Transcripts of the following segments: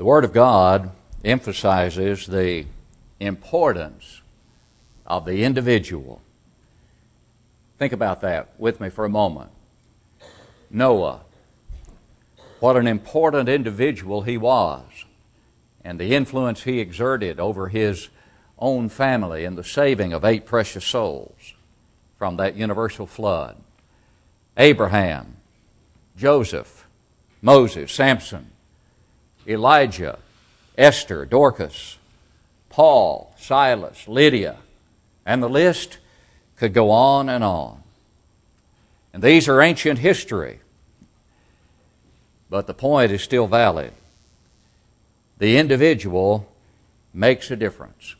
The Word of God emphasizes the importance of the individual. Think about that with me for a moment. Noah, what an important individual he was, and the influence he exerted over his own family in the saving of eight precious souls from that universal flood. Abraham, Joseph, Moses, Samson, Elijah, Esther, Dorcas, Paul, Silas, Lydia, and the list could go on and on. And these are ancient history, but the point is still valid. The individual makes a difference.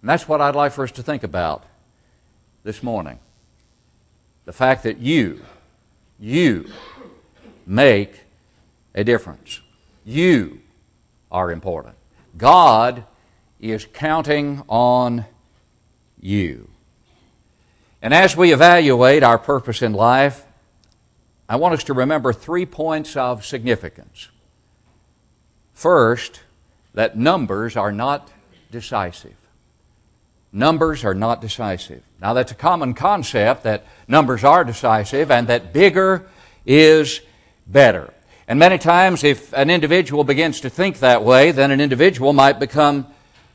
And that's what I'd like for us to think about this morning. The fact that you, you make a difference. You are important. God is counting on you. And as we evaluate our purpose in life, I want us to remember three points of significance. First, that numbers are not decisive. Numbers are not decisive. Now, that's a common concept that numbers are decisive and that bigger is better. And many times, if an individual begins to think that way, then an individual might become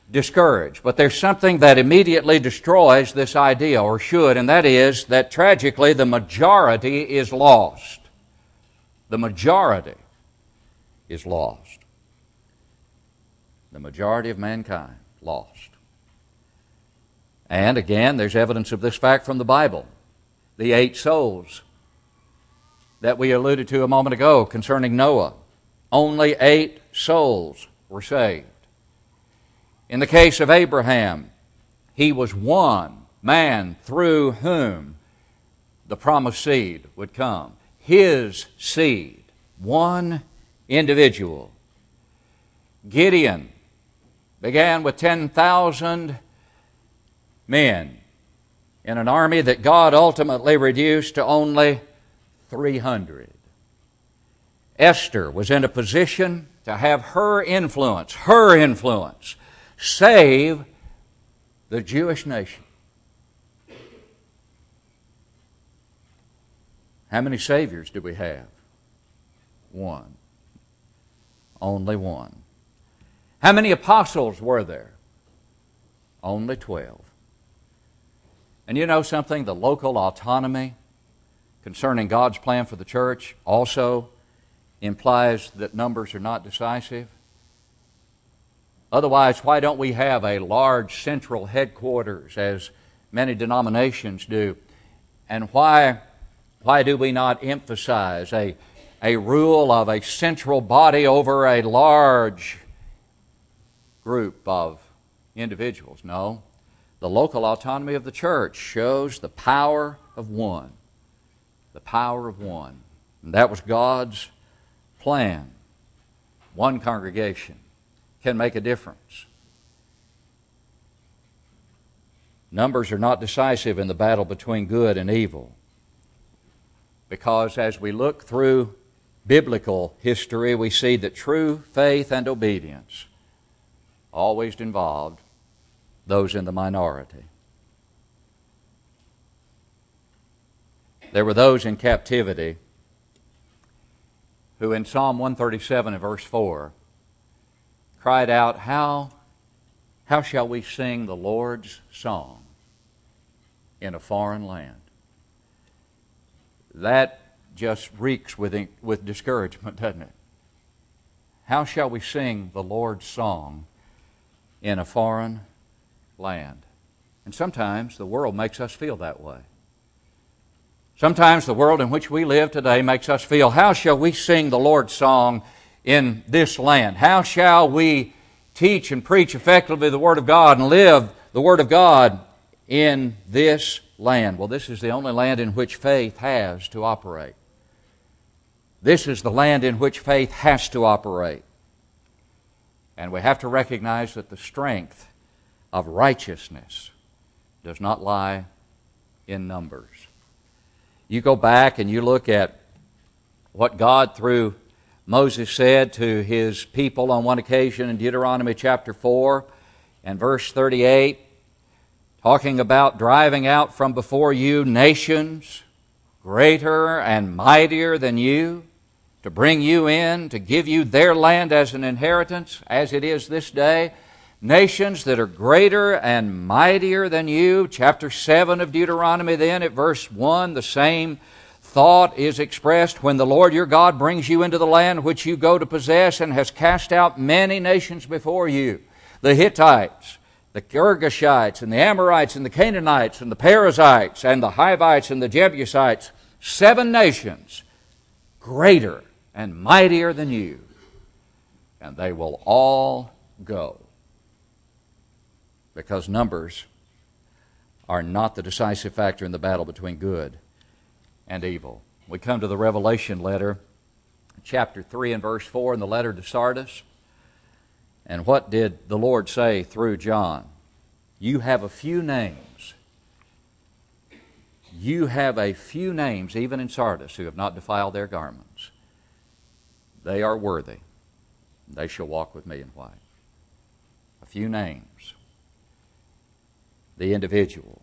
discouraged. But there's something that immediately destroys this idea, or should, and that is that tragically the majority is lost. The majority is lost. The majority of mankind lost. And again, there's evidence of this fact from the Bible. The eight souls that we alluded to a moment ago concerning Noah. Only eight souls were saved. In the case of Abraham, he was one man through whom the promised seed would come. His seed, one individual. Gideon began with 10,000 men in an army that God ultimately reduced to only 300. Esther was in a position to have her influence, her influence, save the Jewish nation. How many saviors do we have? One. Only one. How many apostles were there? Only 12. And you know something? The local autonomy concerning God's plan for the church also implies that numbers are not decisive. Otherwise, why don't we have a large central headquarters as many denominations do? And why, why do we not emphasize a, a rule of a central body over a large group of individuals? No. The local autonomy of the church shows the power of one. The power of one. And that was God's plan. One congregation can make a difference. Numbers are not decisive in the battle between good and evil. Because as we look through biblical history, we see that true faith and obedience always involved those in the minority. There were those in captivity who, in Psalm 137 and verse 4, cried out, How, how shall we sing the Lord's song in a foreign land? That just reeks with, with discouragement, doesn't it? How shall we sing the Lord's song in a foreign land? And sometimes the world makes us feel that way. Sometimes the world in which we live today makes us feel, how shall we sing the Lord's song in this land? How shall we teach and preach effectively the Word of God and live the Word of God in this land? Well, this is the only land in which faith has to operate. This is the land in which faith has to operate. And we have to recognize that the strength of righteousness does not lie in numbers. You go back and you look at what God, through Moses said to his people on one occasion in Deuteronomy chapter 4 and verse 38, talking about driving out from before you nations greater and mightier than you, to bring you in, to give you their land as an inheritance, as it is this day. Nations that are greater and mightier than you. Chapter 7 of Deuteronomy, then, at verse 1, the same thought is expressed when the Lord your God brings you into the land which you go to possess and has cast out many nations before you the Hittites, the Girgashites, and the Amorites, and the Canaanites, and the Perizzites, and the Hivites, and the Jebusites, seven nations greater and mightier than you, and they will all go. Because numbers are not the decisive factor in the battle between good and evil. We come to the Revelation letter, chapter 3 and verse 4 in the letter to Sardis. And what did the Lord say through John? You have a few names. You have a few names, even in Sardis, who have not defiled their garments. They are worthy. They shall walk with me in white. A few names. The individual.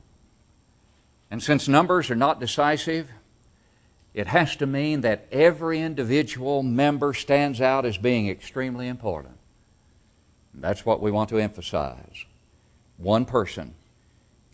And since numbers are not decisive, it has to mean that every individual member stands out as being extremely important. That's what we want to emphasize. One person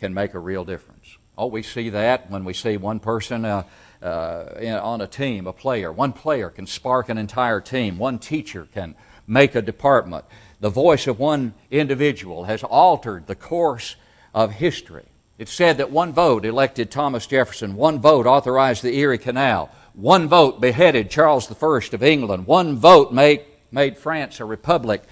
can make a real difference. Oh, we see that when we see one person uh, uh, in, on a team, a player. One player can spark an entire team. One teacher can make a department. The voice of one individual has altered the course of history. It's said that one vote elected Thomas Jefferson, one vote authorized the Erie Canal, one vote beheaded Charles I of England, one vote made, made France a republic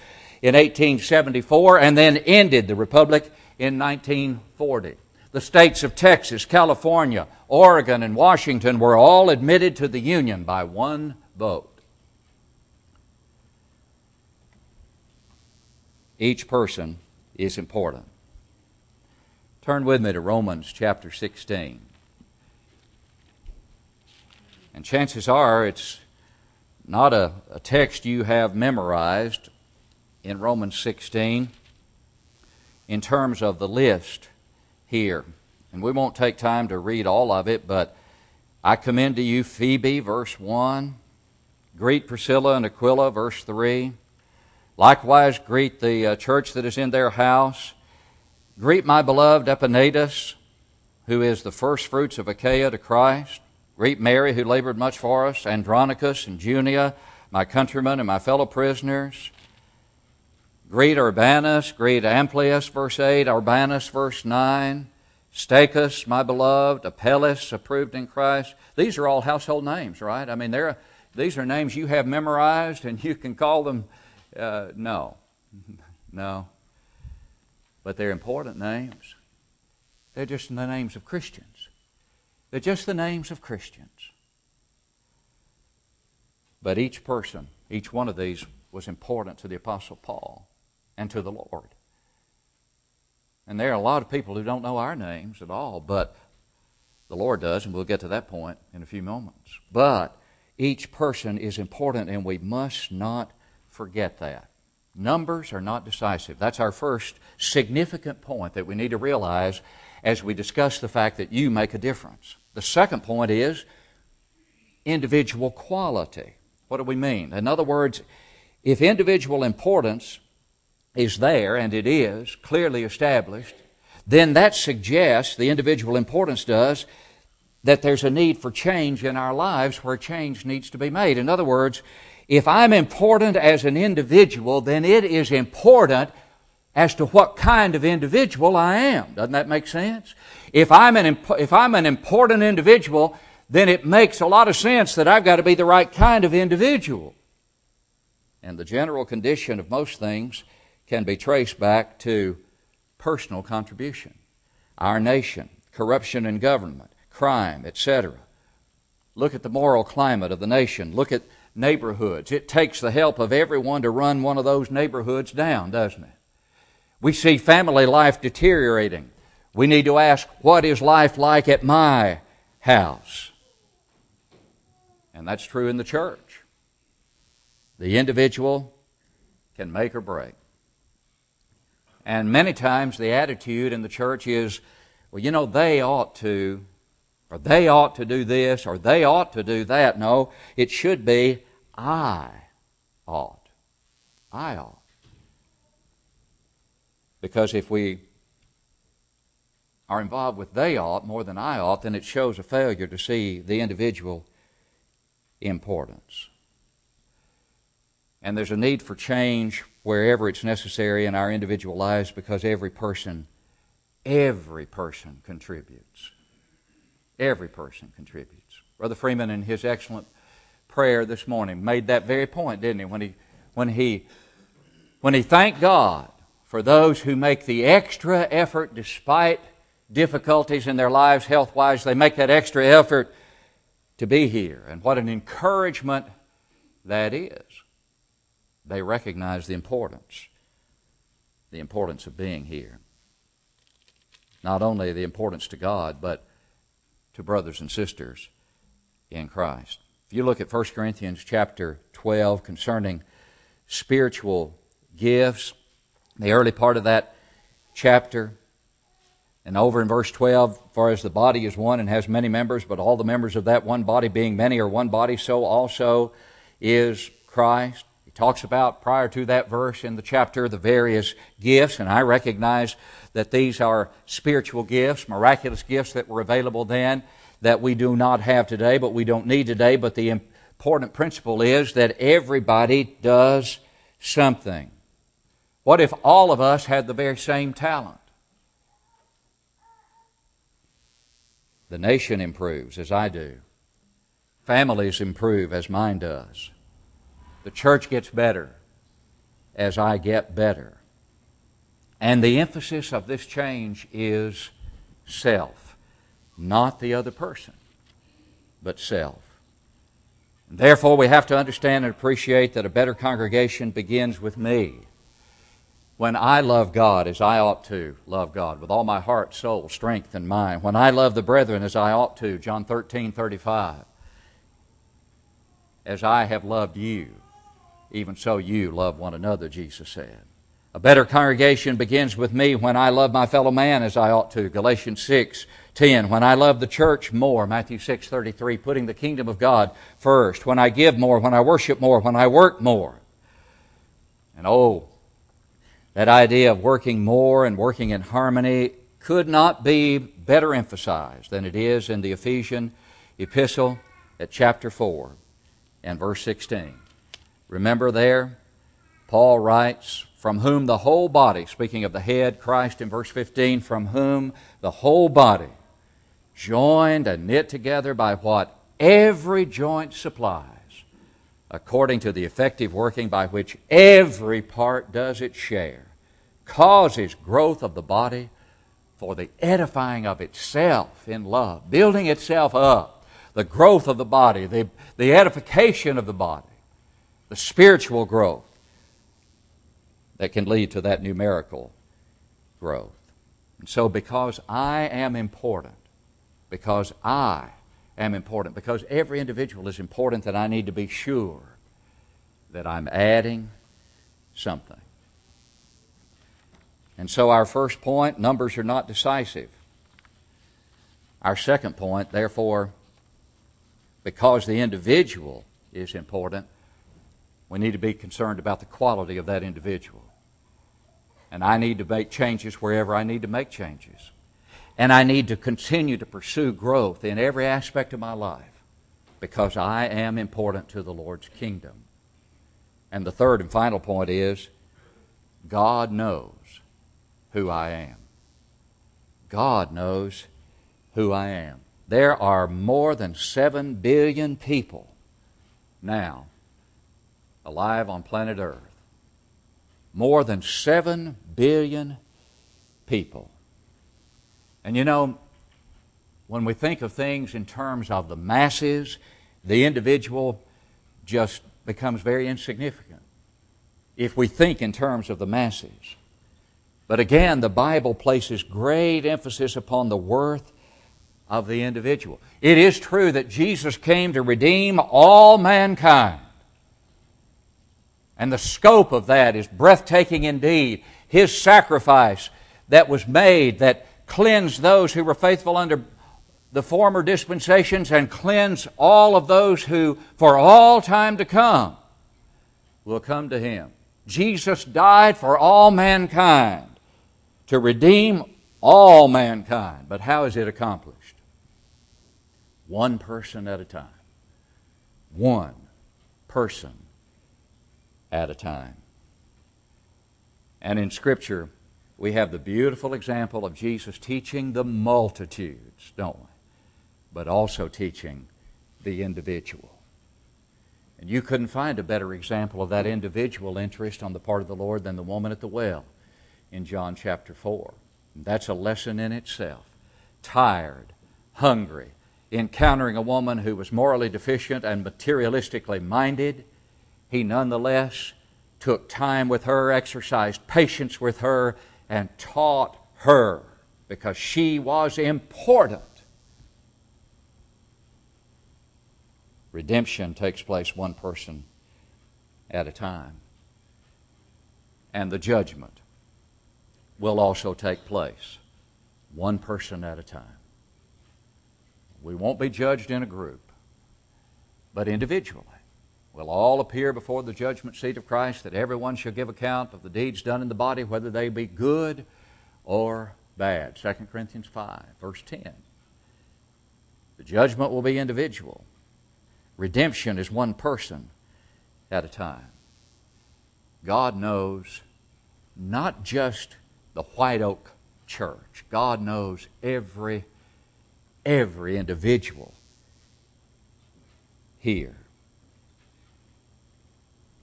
in 1874 and then ended the republic in 1940. The states of Texas, California, Oregon, and Washington were all admitted to the Union by one vote. Each person is important. Turn with me to Romans chapter 16. And chances are it's not a, a, text you have memorized in Romans 16 in terms of the list here. And we won't take time to read all of it, but I commend to you Phoebe, verse 1. Greet Priscilla and Aquila, verse 3. Likewise, greet the uh, church that is in their house. Greet my beloved Epaenetus, who is the first fruits of Achaia to Christ. Greet Mary, who labored much for us, Andronicus and Junia, my countrymen and my fellow prisoners. Greet Urbanus, greet Amplias, verse 8, Urbanus, verse 9, Stachys, my beloved, Apelles, approved in Christ. These are all household names, right? I mean, they're, these are names you have memorized and you can call them. Uh, no, no but they're important names. They're just the names of Christians. They're just the names of Christians. But each person, each one of these, was important to the Apostle Paul and to the Lord. And there are a lot of people who don't know our names at all, but the Lord does, and we'll get to that point in a few moments. But each person is important, and we must not forget that. Numbers are not decisive. That's our first significant point that we need to realize as we discuss the fact that you make a difference. The second point is individual quality. What do we mean? In other words, if individual importance is there, and it is clearly established, then that suggests, the individual importance does, that there's a need for change in our lives where change needs to be made. In other words, if I'm important as an individual, then it is important as to what kind of individual I am. Doesn't that make sense? If I'm an, if I'm an important individual, then it makes a lot of sense that I've got to be the right kind of individual. And the general condition of most things can be traced back to personal contribution. Our nation, corruption in government, crime, etc. Look at the moral climate of the nation. Look at neighborhoods. It takes the help of everyone to run one of those neighborhoods down, doesn't it? We see family life deteriorating. We need to ask, what is life like at my house? And that's true in the church. The individual can make or break. And many times the attitude in the church is, well, you know, they ought to, or they ought to do this, or they ought to do that. No, it should be, I ought. I ought. Because if we are involved with they ought more than I ought, then it shows a failure to see the individual importance. And there's a need for change wherever it's necessary in our individual lives because every person, every person contributes. Every person contributes. Brother Freeman, in his excellent prayer this morning, made that very point, didn't he? When he, when he, when he thanked God for those who make the extra effort despite difficulties in their lives health wise, they make that extra effort to be here. And what an encouragement that is. They recognize the importance, the importance of being here. Not only the importance to God, but to brothers and sisters in Christ. If you look at 1 Corinthians chapter 12 concerning spiritual gifts, the early part of that chapter, and over in verse 12, for as the body is one and has many members, but all the members of that one body being many are one body, so also is Christ. Talks about, prior to that verse in the chapter, the various gifts, and I recognize that these are spiritual gifts, miraculous gifts that were available then that we do not have today, but we don't need today. But the important principle is that everybody does something. What if all of us had the very same talent? The nation improves as I do. Families improve as mine does. The church gets better as I get better. And the emphasis of this change is self, not the other person, but self. Therefore, we have to understand and appreciate that a better congregation begins with me when I love God as I ought to love God with all my heart, soul, strength, and mind, when I love the brethren as I ought to, John 13, 35, as I have loved you, even so you love one another, Jesus said. A better congregation begins with me when I love my fellow man as I ought to, Galatians 6, 10. When I love the church more, Matthew 6, 33, putting the kingdom of God first. When I give more, when I worship more, when I work more. And oh, that idea of working more and working in harmony could not be better emphasized than it is in the Ephesian epistle at chapter 4 and verse 16. Remember there, Paul writes, From whom the whole body, speaking of the head, Christ in verse 15, from whom the whole body, joined and knit together by what every joint supplies, according to the effective working by which every part does its share, causes growth of the body for the edifying of itself in love, building itself up, the growth of the body, the, the edification of the body, the spiritual growth that can lead to that numerical growth. And so, because I am important, because I am important, because every individual is important, that I need to be sure that I'm adding something. And so, our first point numbers are not decisive. Our second point, therefore, because the individual is important, we need to be concerned about the quality of that individual. And I need to make changes wherever I need to make changes. And I need to continue to pursue growth in every aspect of my life because I am important to the Lord's kingdom. And the third and final point is God knows who I am. God knows who I am. There are more than 7 billion people now alive on planet Earth. More than 7 billion people. And you know, when we think of things in terms of the masses, the individual just becomes very insignificant if we think in terms of the masses. But again, the Bible places great emphasis upon the worth of the individual. It is true that Jesus came to redeem all mankind. And the scope of that is breathtaking indeed. His sacrifice that was made that cleansed those who were faithful under the former dispensations and cleanse all of those who, for all time to come, will come to Him. Jesus died for all mankind to redeem all mankind. But how is it accomplished? One person at a time. One person at a time. And in Scripture, we have the beautiful example of Jesus teaching the multitudes, don't we? But also teaching the individual. And you couldn't find a better example of that individual interest on the part of the Lord than the woman at the well in John chapter 4. And that's a lesson in itself. Tired, hungry, encountering a woman who was morally deficient and materialistically minded, he nonetheless took time with her, exercised patience with her, and taught her because she was important. Redemption takes place one person at a time. And the judgment will also take place one person at a time. We won't be judged in a group, but individually. We'll all appear before the judgment seat of Christ that everyone shall give account of the deeds done in the body, whether they be good or bad. 2 Corinthians 5, verse 10. The judgment will be individual. Redemption is one person at a time. God knows not just the White Oak Church. God knows every every individual here.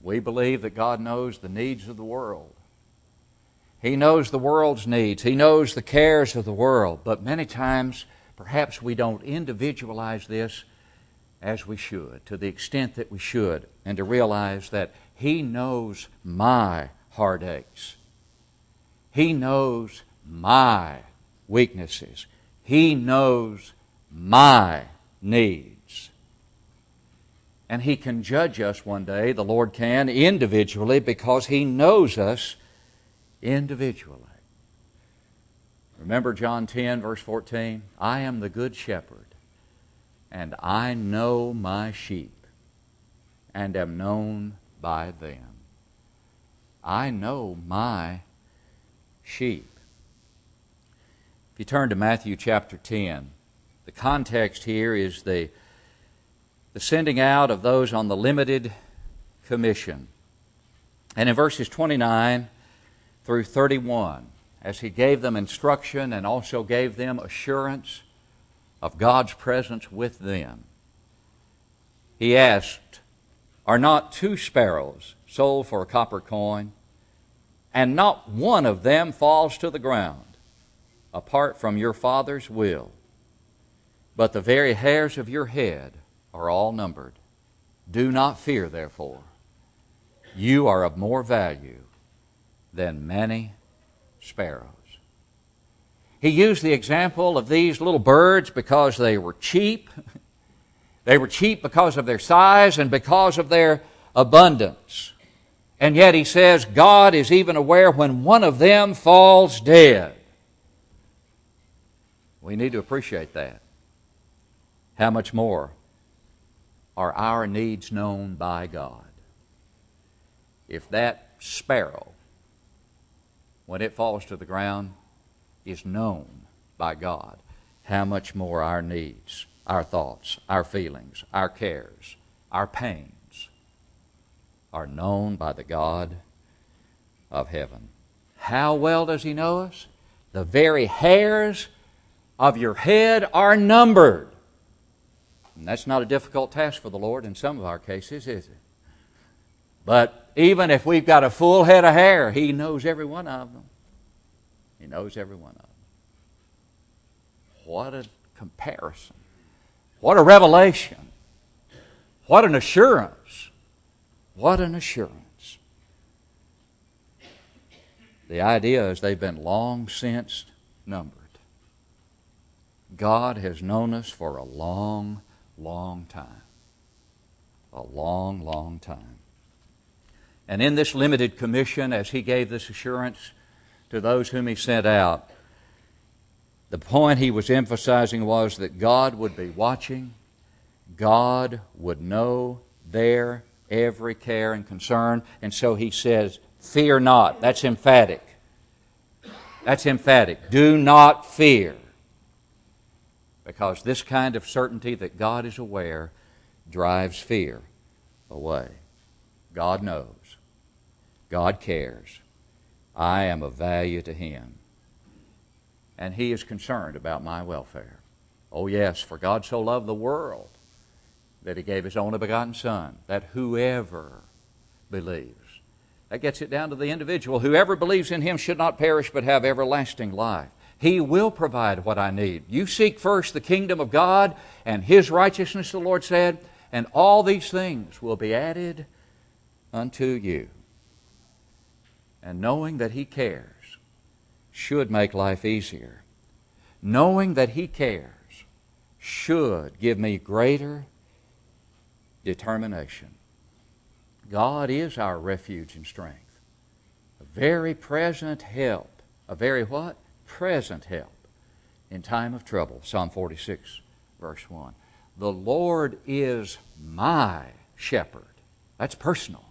We believe that God knows the needs of the world. He knows the world's needs. He knows the cares of the world. But many times, perhaps we don't individualize this as we should, to the extent that we should, and to realize that He knows my heartaches. He knows my weaknesses. He knows my needs. And He can judge us one day, the Lord can, individually, because He knows us individually. Remember John 10, verse 14? I am the good shepherd and I know my sheep, and am known by them. I know my sheep. If you turn to Matthew chapter 10, the context here is the, the sending out of those on the limited commission. And in verses 29 through 31, as he gave them instruction and also gave them assurance, of God's presence with them. He asked, Are not two sparrows sold for a copper coin? And not one of them falls to the ground apart from your Father's will. But the very hairs of your head are all numbered. Do not fear, therefore. You are of more value than many sparrows. He used the example of these little birds because they were cheap. they were cheap because of their size and because of their abundance. And yet he says God is even aware when one of them falls dead. We need to appreciate that. How much more are our needs known by God? If that sparrow, when it falls to the ground, is known by God, how much more our needs, our thoughts, our feelings, our cares, our pains are known by the God of heaven. How well does He know us? The very hairs of your head are numbered. And that's not a difficult task for the Lord in some of our cases, is it? But even if we've got a full head of hair, He knows every one of them. He knows every one of them. What a comparison. What a revelation. What an assurance. What an assurance. The idea is they've been long since numbered. God has known us for a long, long time. A long, long time. And in this limited commission, as he gave this assurance to those whom he sent out, the point he was emphasizing was that God would be watching, God would know their every care and concern, and so he says, Fear not. That's emphatic. That's emphatic. Do not fear. Because this kind of certainty that God is aware drives fear away. God knows. God cares. I am of value to Him. And He is concerned about my welfare. Oh, yes, for God so loved the world that He gave His only begotten Son, that whoever believes. That gets it down to the individual. Whoever believes in Him should not perish but have everlasting life. He will provide what I need. You seek first the kingdom of God and His righteousness, the Lord said, and all these things will be added unto you. And knowing that He cares should make life easier. Knowing that He cares should give me greater determination. God is our refuge and strength, a very present help. A very what? Present help in time of trouble. Psalm 46, verse 1. The Lord is my shepherd. That's personal.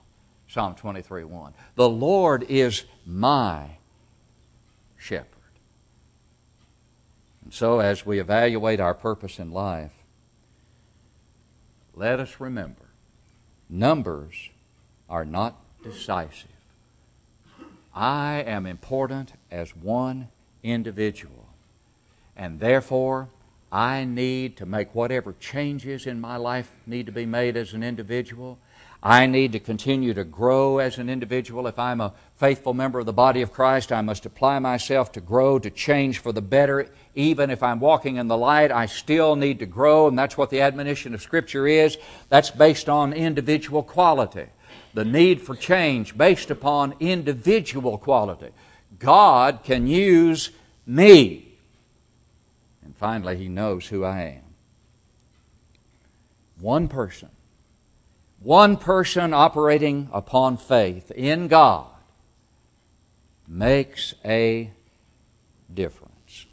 Psalm 23 1. The Lord is my shepherd. And so, as we evaluate our purpose in life, let us remember numbers are not decisive. I am important as one individual, and therefore I need to make whatever changes in my life need to be made as an individual. I need to continue to grow as an individual. If I'm a faithful member of the body of Christ, I must apply myself to grow, to change for the better. Even if I'm walking in the light, I still need to grow, and that's what the admonition of Scripture is. That's based on individual quality. The need for change based upon individual quality. God can use me and finally, he knows who I am. One person, one person operating upon faith in God makes a difference.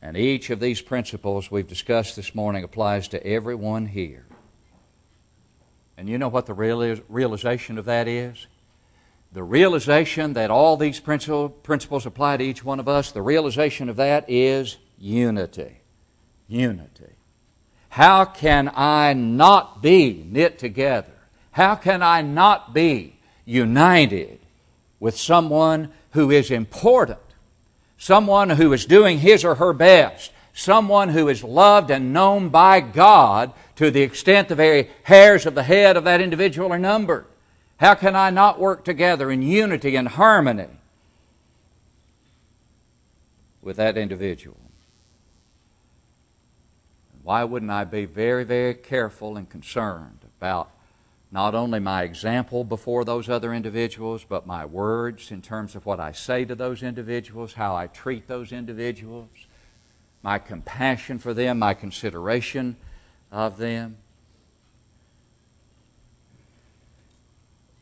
And each of these principles we've discussed this morning applies to everyone here. And you know what the realization of that is? The realization that all these principles apply to each one of us, the realization of that is unity. Unity. How can I not be knit together? How can I not be united with someone who is important? Someone who is doing his or her best? Someone who is loved and known by God to the extent the very hairs of the head of that individual are numbered? How can I not work together in unity and harmony with that individual? Why wouldn't I be very, very careful and concerned about not only my example before those other individuals, but my words in terms of what I say to those individuals, how I treat those individuals, my compassion for them, my consideration of them?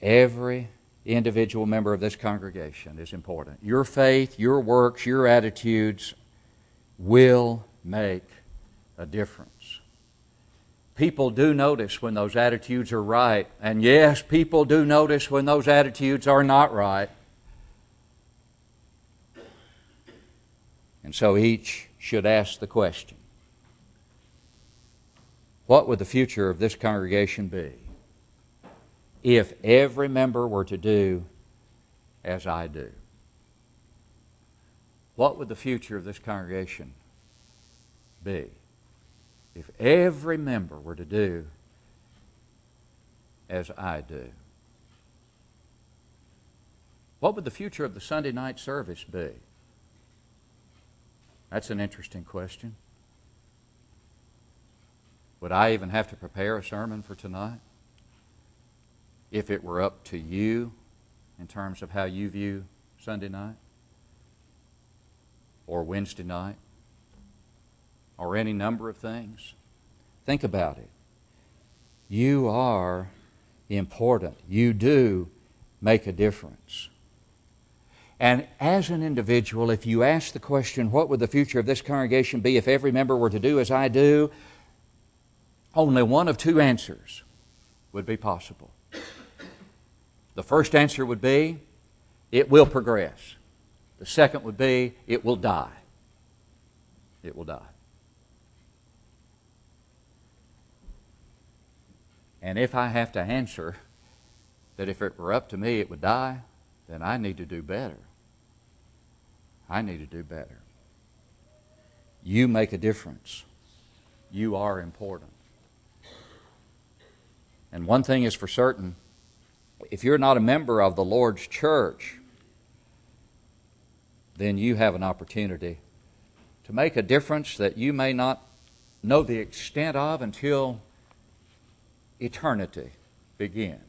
Every individual member of this congregation is important. Your faith, your works, your attitudes will make a difference. People do notice when those attitudes are right, and yes, people do notice when those attitudes are not right. And so each should ask the question What would the future of this congregation be? If every member were to do as I do? What would the future of this congregation be if every member were to do as I do? What would the future of the Sunday night service be? That's an interesting question. Would I even have to prepare a sermon for tonight? If it were up to you in terms of how you view Sunday night or Wednesday night or any number of things. Think about it. You are important. You do make a difference. And as an individual, if you ask the question, what would the future of this congregation be if every member were to do as I do? Only one of two answers would be possible. The first answer would be, it will progress. The second would be, it will die. It will die. And if I have to answer that if it were up to me it would die, then I need to do better. I need to do better. You make a difference. You are important. And one thing is for certain if you're not a member of the Lord's church, then you have an opportunity to make a difference that you may not know the extent of until eternity begins.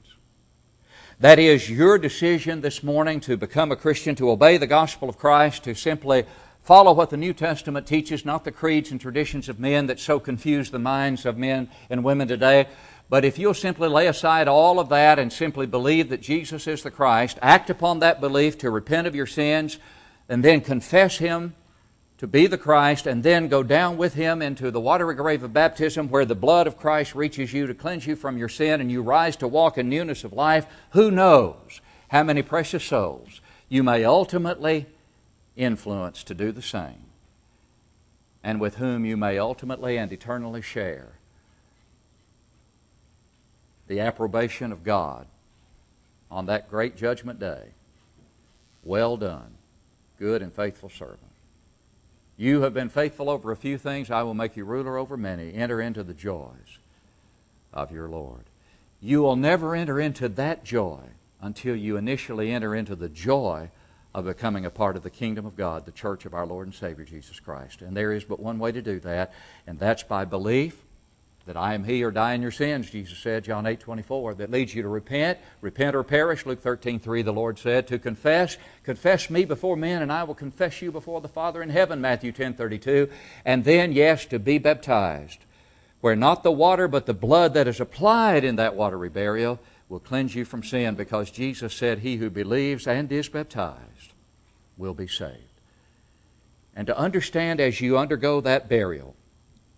That is your decision this morning to become a Christian, to obey the gospel of Christ, to simply follow what the New Testament teaches, not the creeds and traditions of men that so confuse the minds of men and women today. But if you'll simply lay aside all of that and simply believe that Jesus is the Christ, act upon that belief to repent of your sins, and then confess Him to be the Christ, and then go down with Him into the watery grave of baptism where the blood of Christ reaches you to cleanse you from your sin and you rise to walk in newness of life, who knows how many precious souls you may ultimately influence to do the same, and with whom you may ultimately and eternally share the approbation of God on that great judgment day. Well done, good and faithful servant. You have been faithful over a few things, I will make you ruler over many. Enter into the joys of your Lord. You will never enter into that joy until you initially enter into the joy of becoming a part of the kingdom of God, the church of our Lord and Savior Jesus Christ. And there is but one way to do that, and that's by belief that I am he or die in your sins, Jesus said, John 8 24, that leads you to repent, repent or perish, Luke 13 3, the Lord said, to confess, confess me before men, and I will confess you before the Father in heaven, Matthew 10 32, and then, yes, to be baptized, where not the water but the blood that is applied in that watery burial will cleanse you from sin, because Jesus said, He who believes and is baptized will be saved. And to understand as you undergo that burial,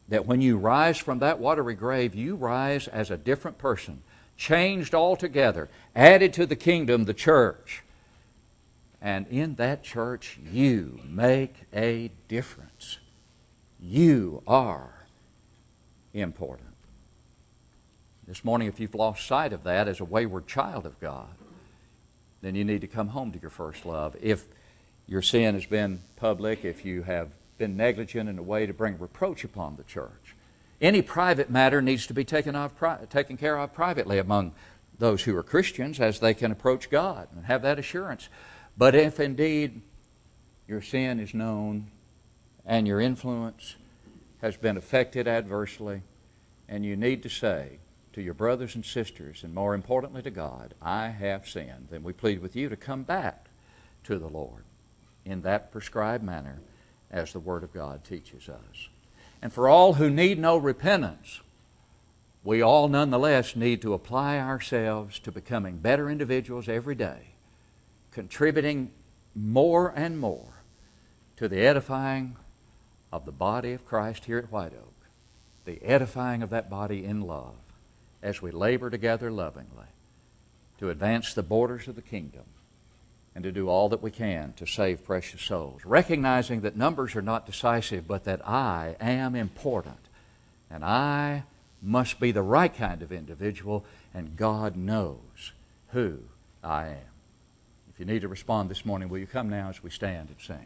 that when you rise from that watery grave, you rise as a different person, changed altogether, added to the kingdom, the church. And in that church, you make a difference. You are important. This morning, if you've lost sight of that as a wayward child of God, then you need to come home to your first love. If your sin has been public, if you have been negligent in a way to bring reproach upon the church. Any private matter needs to be taken, off, taken care of privately among those who are Christians as they can approach God and have that assurance. But if indeed your sin is known and your influence has been affected adversely, and you need to say to your brothers and sisters, and more importantly to God, I have sinned, then we plead with you to come back to the Lord in that prescribed manner as the Word of God teaches us. And for all who need no repentance, we all nonetheless need to apply ourselves to becoming better individuals every day, contributing more and more to the edifying of the body of Christ here at White Oak, the edifying of that body in love, as we labor together lovingly to advance the borders of the kingdom and to do all that we can to save precious souls. Recognizing that numbers are not decisive, but that I am important. And I must be the right kind of individual, and God knows who I am. If you need to respond this morning, will you come now as we stand and sing?